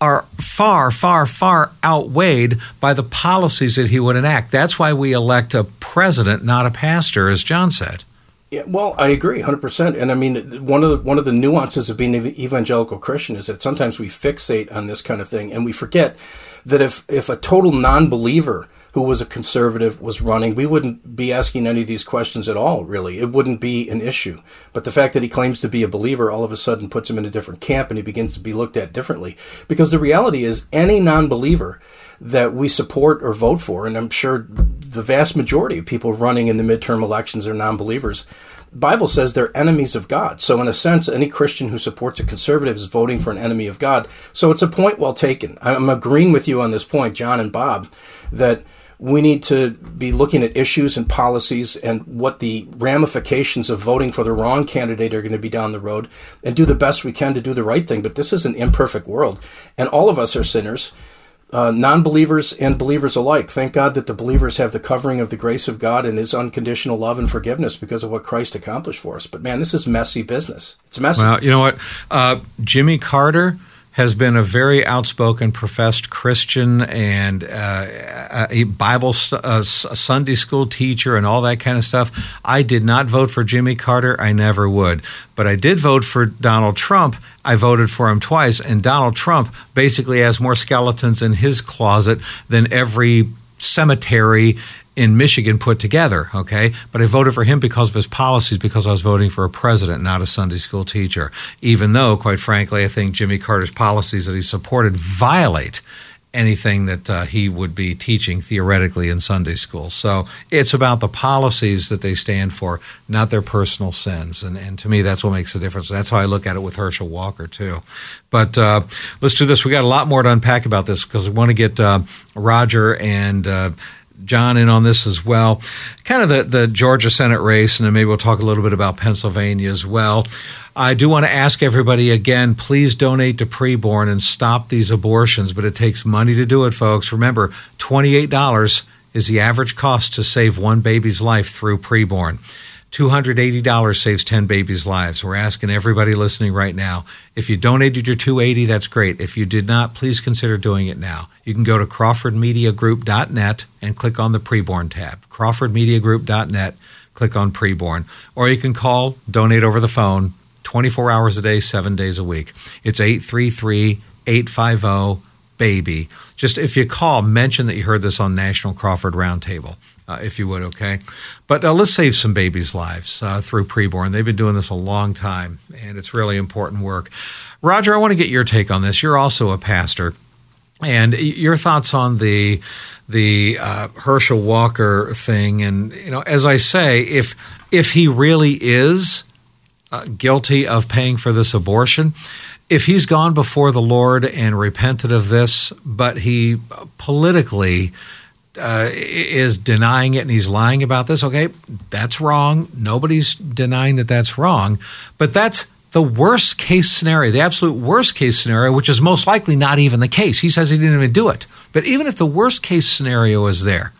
are far, far, far outweighed by the policies that he would enact. That's why we elect a president, not a pastor, as John said. Yeah, well, I agree, hundred percent. And I mean, one of the one of the nuances of being an evangelical Christian is that sometimes we fixate on this kind of thing, and we forget that if if a total non-believer who was a conservative was running, we wouldn't be asking any of these questions at all. Really, it wouldn't be an issue. But the fact that he claims to be a believer all of a sudden puts him in a different camp, and he begins to be looked at differently. Because the reality is, any non-believer that we support or vote for, and I'm sure the vast majority of people running in the midterm elections are non-believers. Bible says they're enemies of God. So in a sense, any Christian who supports a conservative is voting for an enemy of God. So it's a point well taken. I'm agreeing with you on this point, John and Bob, that we need to be looking at issues and policies and what the ramifications of voting for the wrong candidate are going to be down the road and do the best we can to do the right thing. But this is an imperfect world, and all of us are sinners uh, non believers and believers alike. Thank God that the believers have the covering of the grace of God and His unconditional love and forgiveness because of what Christ accomplished for us. But man, this is messy business. It's messy. Well, you know what? Uh, Jimmy Carter has been a very outspoken, professed Christian and uh, a Bible uh, Sunday school teacher and all that kind of stuff. I did not vote for Jimmy Carter. I never would. But I did vote for Donald Trump. I voted for him twice. And Donald Trump basically has more skeletons in his closet than every cemetery in Michigan put together, okay? But I voted for him because of his policies, because I was voting for a president, not a Sunday school teacher. Even though, quite frankly, I think Jimmy Carter's policies that he supported violate anything that uh, he would be teaching theoretically in Sunday school. So it's about the policies that they stand for, not their personal sins. And, and to me, that's what makes the difference. That's how I look at it with Herschel Walker, too. But uh, let's do this. We got a lot more to unpack about this because we want to get uh, Roger and uh, John in on this as well. Kind of the, the Georgia Senate race, and then maybe we'll talk a little bit about Pennsylvania as well. I do want to ask everybody again please donate to preborn and stop these abortions, but it takes money to do it, folks. Remember, $28 is the average cost to save one baby's life through preborn. $280 saves 10 babies' lives. We're asking everybody listening right now. If you donated your 280, that's great. If you did not, please consider doing it now. You can go to crawfordmediagroup.net and click on the preborn tab. crawfordmediagroup.net, click on preborn. Or you can call, donate over the phone 24 hours a day, 7 days a week. It's 833 850 baby. Just if you call, mention that you heard this on National Crawford Roundtable uh, if you would, okay? But uh, let's save some babies' lives uh, through preborn. They've been doing this a long time, and it's really important work. Roger, I want to get your take on this. You're also a pastor, and your thoughts on the the uh, Herschel Walker thing. And you know, as I say, if if he really is uh, guilty of paying for this abortion, if he's gone before the Lord and repented of this, but he politically uh, is denying it and he's lying about this, okay, that's wrong. Nobody's denying that that's wrong, but that's the worst case scenario, the absolute worst case scenario, which is most likely not even the case. He says he didn't even do it. But even if the worst case scenario is there,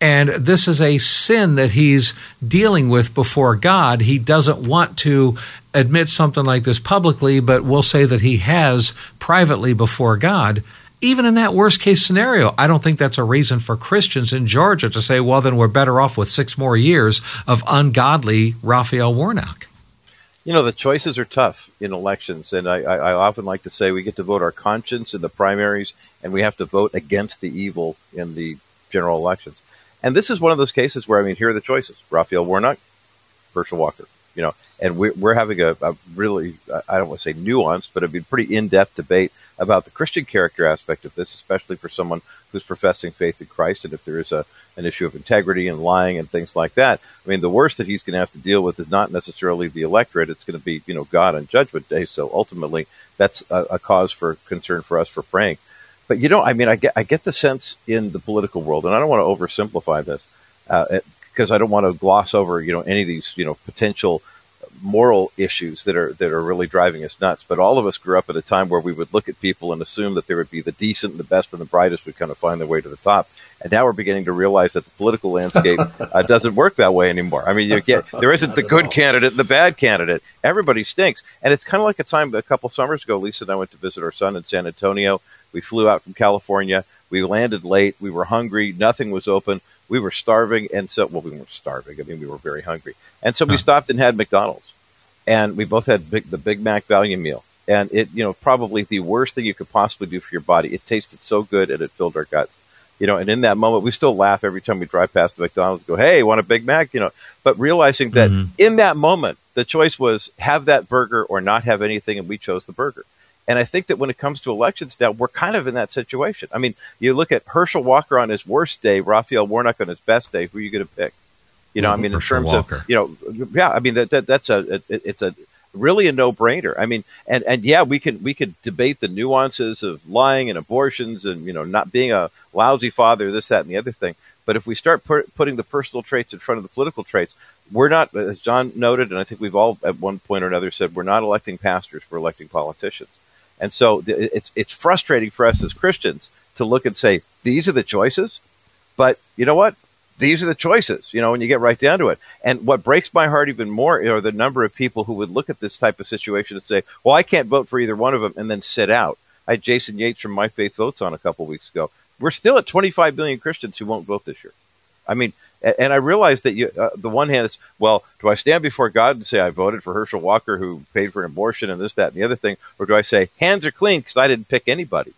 and this is a sin that he's dealing with before God, he doesn't want to admit something like this publicly, but we'll say that he has privately before God. Even in that worst case scenario, I don't think that's a reason for Christians in Georgia to say, well, then we're better off with six more years of ungodly Raphael Warnock. You know, the choices are tough in elections, and I, I, often like to say we get to vote our conscience in the primaries, and we have to vote against the evil in the general elections. And this is one of those cases where, I mean, here are the choices Raphael Warnock, Herschel Walker. You know, and we're, we're having a, a really, I don't want to say nuanced, but it'd be pretty in depth debate about the Christian character aspect of this, especially for someone who's professing faith in Christ. And if there is a, an issue of integrity and lying and things like that, I mean, the worst that he's going to have to deal with is not necessarily the electorate. It's going to be, you know, God on judgment day. So ultimately, that's a, a cause for concern for us for praying. But you know, I mean, I get I get the sense in the political world, and I don't want to oversimplify this uh, because I don't want to gloss over you know any of these you know potential moral issues that are that are really driving us nuts. But all of us grew up at a time where we would look at people and assume that there would be the decent, and the best, and the brightest would kind of find their way to the top. And now we're beginning to realize that the political landscape uh, doesn't work that way anymore. I mean, you get there isn't the good candidate and the bad candidate. Everybody stinks, and it's kind of like a time a couple summers ago. Lisa and I went to visit our son in San Antonio. We flew out from California. We landed late. We were hungry. Nothing was open. We were starving. And so, well, we weren't starving. I mean, we were very hungry. And so we stopped and had McDonald's. And we both had big, the Big Mac value meal. And it, you know, probably the worst thing you could possibly do for your body. It tasted so good and it filled our guts. You know, and in that moment, we still laugh every time we drive past the McDonald's. Go, hey, want a Big Mac? You know, but realizing that mm-hmm. in that moment, the choice was have that burger or not have anything, and we chose the burger. And I think that when it comes to elections now, we're kind of in that situation. I mean, you look at Herschel Walker on his worst day, Raphael Warnock on his best day. Who are you going to pick? You know, mm-hmm. I mean, in Herschel terms Walker. of you know, yeah, I mean that, that that's a it, it's a really a no brainer. I mean, and and yeah, we can we could debate the nuances of lying and abortions and you know not being a lousy father, this that and the other thing. But if we start put, putting the personal traits in front of the political traits, we're not, as John noted, and I think we've all at one point or another said, we're not electing pastors, we're electing politicians. And so it's it's frustrating for us as Christians to look and say these are the choices, but you know what? These are the choices. You know, when you get right down to it. And what breaks my heart even more are the number of people who would look at this type of situation and say, "Well, I can't vote for either one of them," and then sit out. I had Jason Yates from My Faith Votes on a couple weeks ago. We're still at 25 million Christians who won't vote this year. I mean, and I realize that you, uh, the one hand is, well, do I stand before God and say I voted for Herschel Walker who paid for an abortion and this, that, and the other thing, or do I say hands are clean because I didn't pick anybody?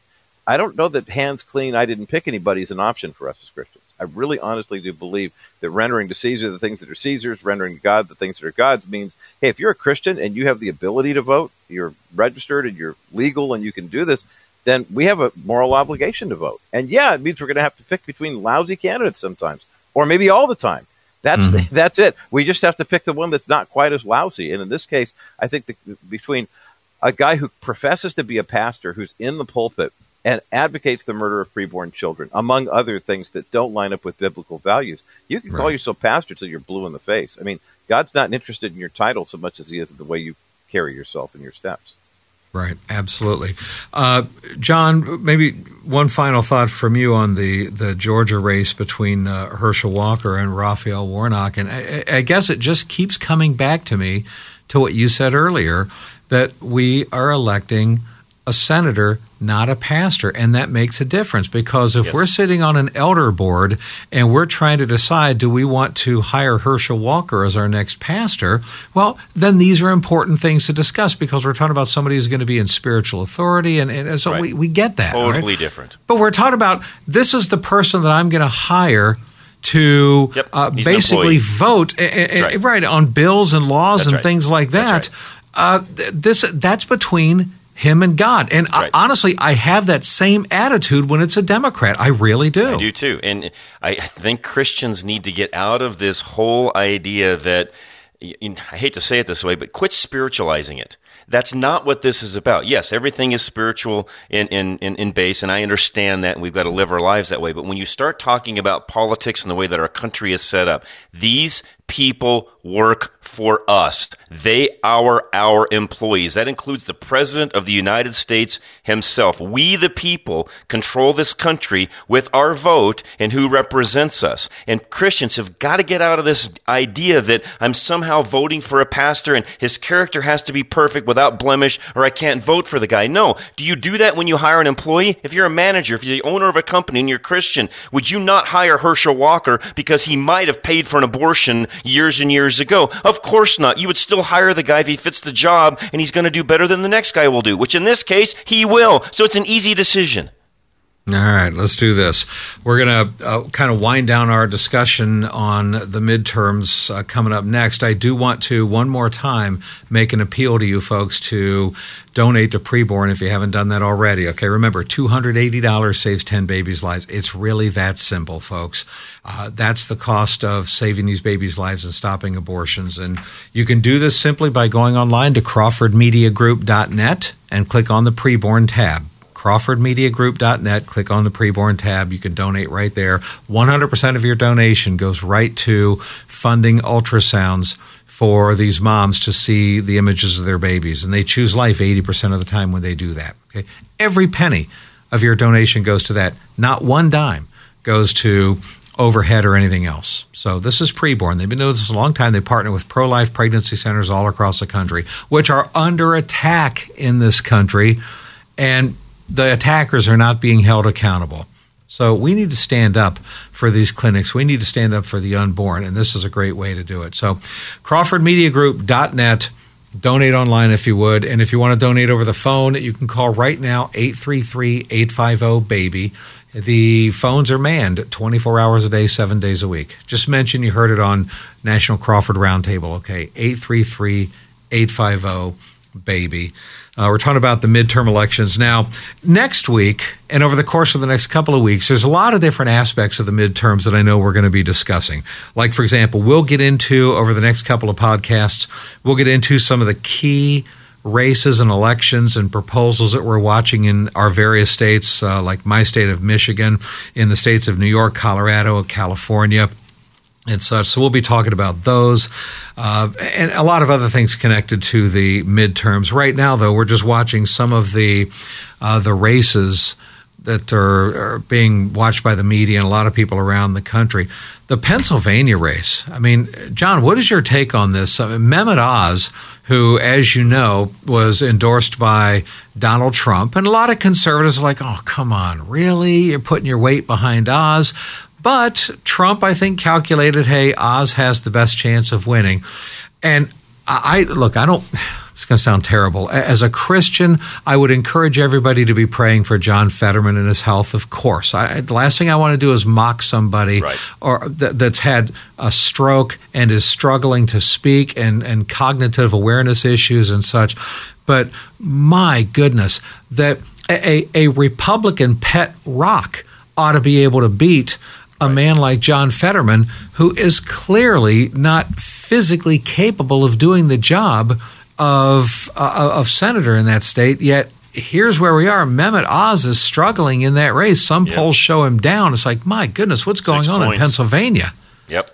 I don't know that hands clean, I didn't pick anybody is an option for us as Christians. I really honestly do believe that rendering to Caesar the things that are Caesar's, rendering to God the things that are God's means, hey, if you're a Christian and you have the ability to vote, you're registered and you're legal and you can do this, then we have a moral obligation to vote. And yeah, it means we're going to have to pick between lousy candidates sometimes or maybe all the time. That's mm-hmm. that's it. We just have to pick the one that's not quite as lousy. And in this case, I think the, between a guy who professes to be a pastor who's in the pulpit and advocates the murder of preborn children, among other things that don't line up with biblical values, you can right. call yourself pastor till you're blue in the face. I mean, God's not interested in your title so much as He is in the way you carry yourself and your steps. Right, absolutely. Uh, John, maybe one final thought from you on the, the Georgia race between uh, Herschel Walker and Raphael Warnock. And I, I guess it just keeps coming back to me to what you said earlier that we are electing a senator, not a pastor. And that makes a difference because if yes. we're sitting on an elder board and we're trying to decide, do we want to hire Herschel Walker as our next pastor? Well, then these are important things to discuss because we're talking about somebody who's going to be in spiritual authority. And, and so right. we, we get that. Totally right? different. But we're talking about this is the person that I'm going to hire to yep. uh, basically vote right. right. on bills and laws That's and things like that. Uh, this that's between him and God. And right. I, honestly, I have that same attitude when it's a Democrat. I really do. I do too. And I think Christians need to get out of this whole idea that I hate to say it this way, but quit spiritualizing it. That's not what this is about. Yes, everything is spiritual in, in, in, in, base, and I understand that, and we've got to live our lives that way. But when you start talking about politics and the way that our country is set up, these people work for us. They are our employees. That includes the President of the United States himself. We, the people, control this country with our vote and who represents us. And Christians have got to get out of this idea that I'm somehow voting for a pastor and his character has to be perfect without blemish or I can't vote for the guy. No. Do you do that when you hire an employee? If you're a manager, if you're the owner of a company and you're Christian, would you not hire Herschel Walker because he might have paid for an abortion years and years ago? Of course not. You would still hire the guy if he fits the job and he's going to do better than the next guy will do, which in this case, he will. So it's an easy decision. All right, let's do this. We're going to uh, kind of wind down our discussion on the midterms uh, coming up next. I do want to, one more time, make an appeal to you folks to donate to preborn if you haven't done that already. Okay, remember, $280 saves 10 babies' lives. It's really that simple, folks. Uh, that's the cost of saving these babies' lives and stopping abortions. And you can do this simply by going online to crawfordmediagroup.net and click on the preborn tab crawfordmediagroup.net. Click on the preborn tab. You can donate right there. 100% of your donation goes right to funding ultrasounds for these moms to see the images of their babies. And they choose life 80% of the time when they do that. Okay? Every penny of your donation goes to that. Not one dime goes to overhead or anything else. So this is preborn. They've been doing this a long time. They partner with pro-life pregnancy centers all across the country, which are under attack in this country. And the attackers are not being held accountable. So we need to stand up for these clinics. We need to stand up for the unborn, and this is a great way to do it. So crawfordmediagroup.net. Donate online if you would. And if you want to donate over the phone, you can call right now 833 850 BABY. The phones are manned 24 hours a day, seven days a week. Just mention you heard it on National Crawford Roundtable. Okay, 833 850 BABY. Uh, we're talking about the midterm elections. Now, next week, and over the course of the next couple of weeks, there's a lot of different aspects of the midterms that I know we're going to be discussing. Like, for example, we'll get into, over the next couple of podcasts, we'll get into some of the key races and elections and proposals that we're watching in our various states, uh, like my state of Michigan, in the states of New York, Colorado, California and such. So we'll be talking about those uh, and a lot of other things connected to the midterms. Right now, though, we're just watching some of the uh, the races that are, are, being watched by the media and a lot of people around the country. The Pennsylvania race. I mean, John, what is your take on this? I mean, Mehmet Oz, who, as you know, was endorsed by Donald Trump, and a lot of conservatives are like, "Oh, come on, really? You're putting your weight behind Oz." But Trump, I think, calculated, hey, Oz has the best chance of winning. And I look, I don't. It's going to sound terrible. As a Christian, I would encourage everybody to be praying for John Fetterman and his health. Of course, I, the last thing I want to do is mock somebody right. or th- that's had a stroke and is struggling to speak and and cognitive awareness issues and such. But my goodness, that a, a Republican pet rock ought to be able to beat a man like John Fetterman, who is clearly not physically capable of doing the job of uh, of senator in that state. Yet here's where we are. Mehmet Oz is struggling in that race. Some yep. polls show him down. It's like, my goodness, what's going Six on points. in Pennsylvania? Yep,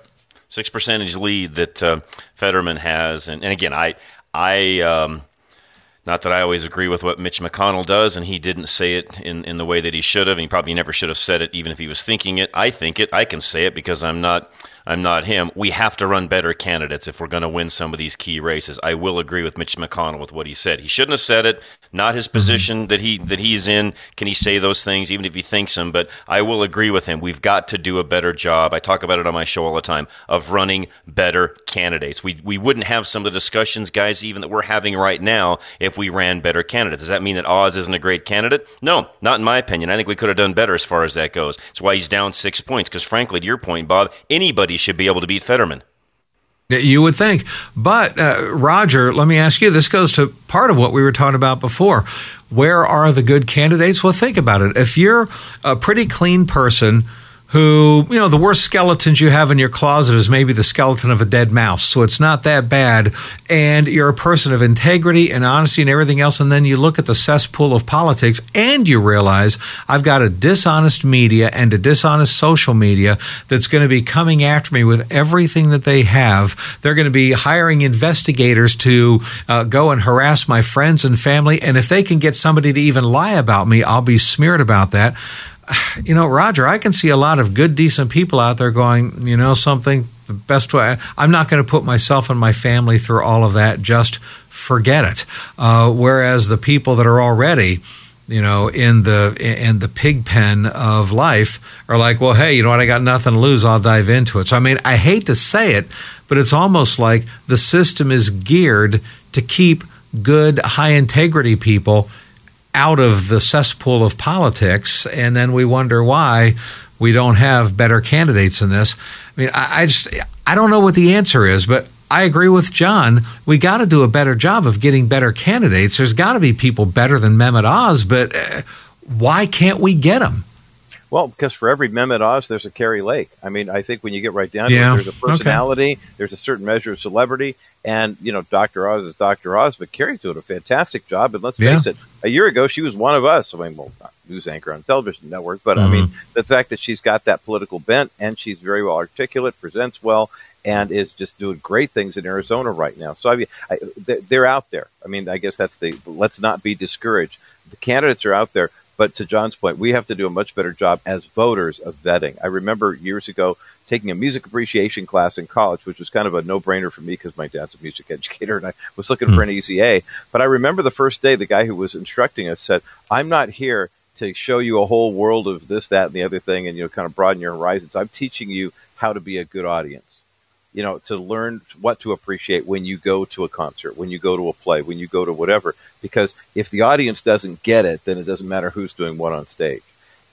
six percentage lead that uh, Fetterman has, and, and again, I I. Um, not that I always agree with what Mitch McConnell does, and he didn't say it in, in the way that he should have, and he probably never should have said it, even if he was thinking it. I think it. I can say it because I'm not I'm not him. We have to run better candidates if we're going to win some of these key races. I will agree with Mitch McConnell with what he said. He shouldn't have said it. Not his mm-hmm. position that he that he's in. Can he say those things even if he thinks them? But I will agree with him. We've got to do a better job. I talk about it on my show all the time of running better candidates. We we wouldn't have some of the discussions, guys, even that we're having right now if we ran better candidates. Does that mean that Oz isn't a great candidate? No, not in my opinion. I think we could have done better as far as that goes. That's why he's down six points. Because frankly, to your point, Bob, anybody should be able to beat Fetterman. You would think. But, uh, Roger, let me ask you this goes to part of what we were talking about before. Where are the good candidates? Well, think about it. If you're a pretty clean person who, you know, the worst skeletons you have in your closet is maybe the skeleton of a dead mouse. So it's not that bad. And you're a person of integrity and honesty and everything else. And then you look at the cesspool of politics and you realize I've got a dishonest media and a dishonest social media that's going to be coming after me with everything that they have. They're going to be hiring investigators to uh, go and harass my friends and family. And if they can get somebody to even lie about me, I'll be smeared about that you know, Roger, I can see a lot of good, decent people out there going, you know, something, the best way, I'm not going to put myself and my family through all of that. Just forget it. Uh, whereas the people that are already, you know, in the in the pig pen of life are like, well, hey, you know what? I got nothing to lose. I'll dive into it. So, I mean, I hate to say it, but it's almost like the system is geared to keep good, high integrity people out of the cesspool of politics, and then we wonder why we don't have better candidates in this. I mean, I, I just I don't know what the answer is, but I agree with John. We got to do a better job of getting better candidates. There's got to be people better than Mehmet Oz, but uh, why can't we get them? Well, because for every Mehmet Oz, there's a Kari Lake. I mean, I think when you get right down to it, there's a personality, okay. there's a certain measure of celebrity, and you know, Dr. Oz is Dr. Oz, but Kari's doing a fantastic job. And let's yeah. face it, a year ago she was one of us. I mean, well, news anchor on television network, but mm-hmm. I mean, the fact that she's got that political bent and she's very well articulate, presents well, and is just doing great things in Arizona right now. So I mean, I, they're out there. I mean, I guess that's the let's not be discouraged. The candidates are out there. But to John's point, we have to do a much better job as voters of vetting. I remember years ago taking a music appreciation class in college, which was kind of a no brainer for me because my dad's a music educator and I was looking for an hmm. easy A. But I remember the first day, the guy who was instructing us said, I'm not here to show you a whole world of this, that, and the other thing and, you know, kind of broaden your horizons. I'm teaching you how to be a good audience you know, to learn what to appreciate when you go to a concert, when you go to a play, when you go to whatever. Because if the audience doesn't get it, then it doesn't matter who's doing what on stage.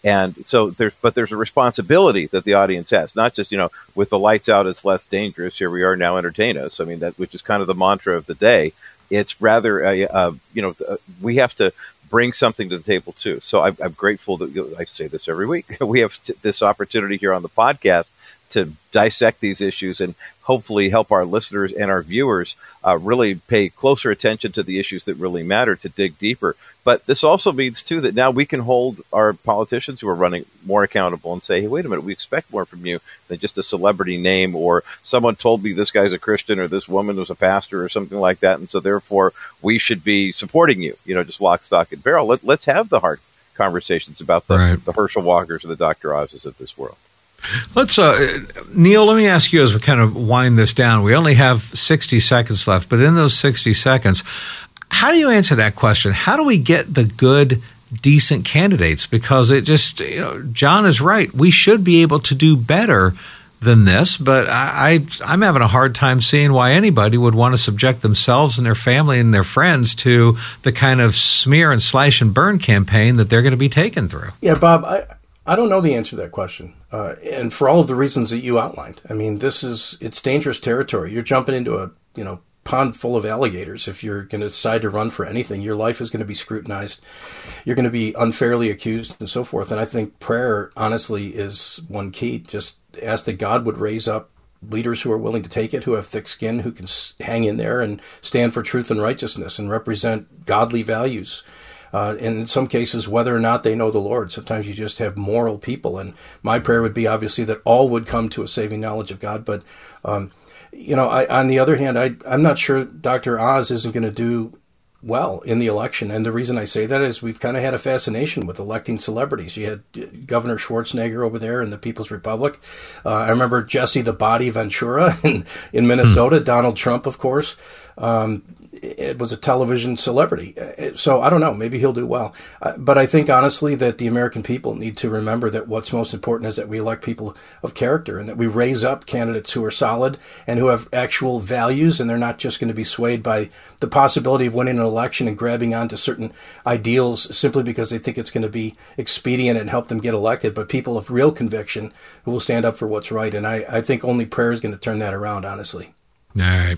And so there's, but there's a responsibility that the audience has, not just, you know, with the lights out, it's less dangerous. Here we are now, entertain us. I mean, that, which is kind of the mantra of the day. It's rather, a, you know, we have to bring something to the table too. So I'm, I'm grateful that I say this every week. we have t- this opportunity here on the podcast to dissect these issues and hopefully help our listeners and our viewers uh, really pay closer attention to the issues that really matter to dig deeper. But this also means too that now we can hold our politicians who are running more accountable and say, "Hey, wait a minute, we expect more from you than just a celebrity name or someone told me this guy's a Christian or this woman was a pastor or something like that, and so therefore we should be supporting you." You know, just lock, stock, and barrel. Let, us have the hard conversations about the, right. the Herschel Walkers or the Dr. Oz's of this world. Let's, uh, Neil, let me ask you as we kind of wind this down. We only have 60 seconds left, but in those 60 seconds, how do you answer that question? How do we get the good, decent candidates? Because it just, you know, John is right. We should be able to do better than this, but I, I am having a hard time seeing why anybody would want to subject themselves and their family and their friends to the kind of smear and slash and burn campaign that they're going to be taken through. Yeah, Bob, I, I don't know the answer to that question, uh, and for all of the reasons that you outlined. I mean, this is it's dangerous territory. You're jumping into a you know pond full of alligators if you're going to decide to run for anything. Your life is going to be scrutinized. You're going to be unfairly accused and so forth. And I think prayer, honestly, is one key. Just ask that God would raise up leaders who are willing to take it, who have thick skin, who can hang in there and stand for truth and righteousness and represent godly values uh, in some cases, whether or not they know the Lord. Sometimes you just have moral people. And my prayer would be obviously that all would come to a saving knowledge of God. But, um, you know, I, on the other hand, I, I'm not sure Dr. Oz isn't going to do well in the election. And the reason I say that is we've kind of had a fascination with electing celebrities. You had Governor Schwarzenegger over there in the People's Republic. Uh, I remember Jesse the Body Ventura in, in Minnesota, hmm. Donald Trump, of course. Um, it was a television celebrity. Uh, so I don't know. Maybe he'll do well. Uh, but I think honestly that the American people need to remember that what's most important is that we elect people of character and that we raise up candidates who are solid and who have actual values and they're not just going to be swayed by the possibility of winning an election and grabbing onto certain ideals simply because they think it's going to be expedient and help them get elected, but people of real conviction who will stand up for what's right. And I, I think only prayer is going to turn that around, honestly. All right.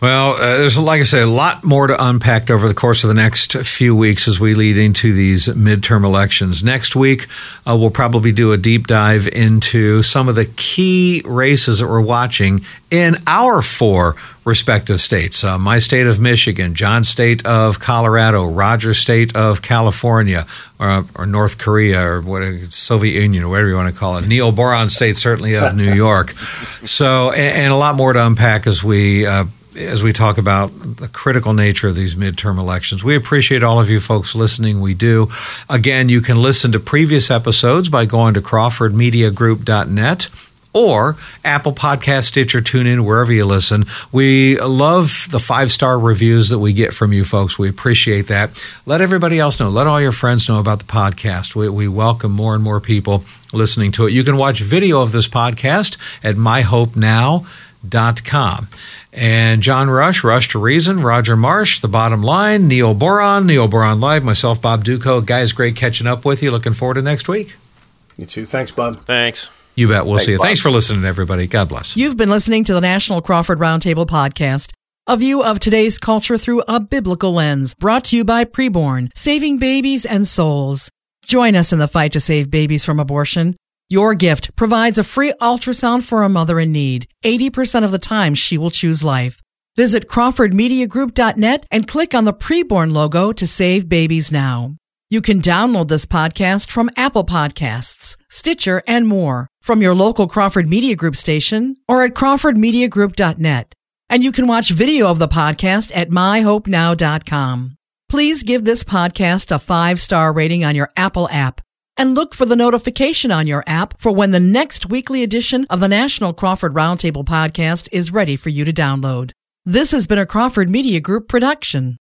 Well, uh, there's, like I say, a lot more to unpack over the course of the next few weeks as we lead into these midterm elections. Next week, uh, we'll probably do a deep dive into some of the key races that we're watching in our four respective states. Uh, my state of Michigan, John's state of Colorado, Roger's state of California, or, or North Korea, or what Soviet Union, or whatever you want to call it. Neil Boron state, certainly of New York. So, and, and, a lot more to unpack as we uh, as we talk about the critical nature of these midterm elections. We appreciate all of you folks listening. We do. Again, you can listen to previous episodes by going to crawfordmediagroup.net or Apple Podcast, Stitcher, TuneIn, wherever you listen. We love the five star reviews that we get from you folks. We appreciate that. Let everybody else know. Let all your friends know about the podcast. We, we welcome more and more people listening to it. You can watch video of this podcast at myhopenow.com. And John Rush, Rush to Reason, Roger Marsh, The Bottom Line, Neil Boron, Neil Boron Live, myself, Bob Dutko. Guys, great catching up with you. Looking forward to next week. You too. Thanks, Bob. Thanks. You bet. We'll Thanks, see you. Bob. Thanks for listening, everybody. God bless. You've been listening to the National Crawford Roundtable podcast. A view of today's culture through a biblical lens, brought to you by Preborn, saving babies and souls. Join us in the fight to save babies from abortion. Your gift provides a free ultrasound for a mother in need. 80% of the time, she will choose life. Visit CrawfordMediaGroup.net and click on the preborn logo to save babies now. You can download this podcast from Apple Podcasts, Stitcher, and more from your local Crawford Media Group station or at CrawfordMediaGroup.net. And you can watch video of the podcast at MyHopeNow.com. Please give this podcast a five star rating on your Apple app and look for the notification on your app for when the next weekly edition of the National Crawford Roundtable podcast is ready for you to download. This has been a Crawford Media Group production.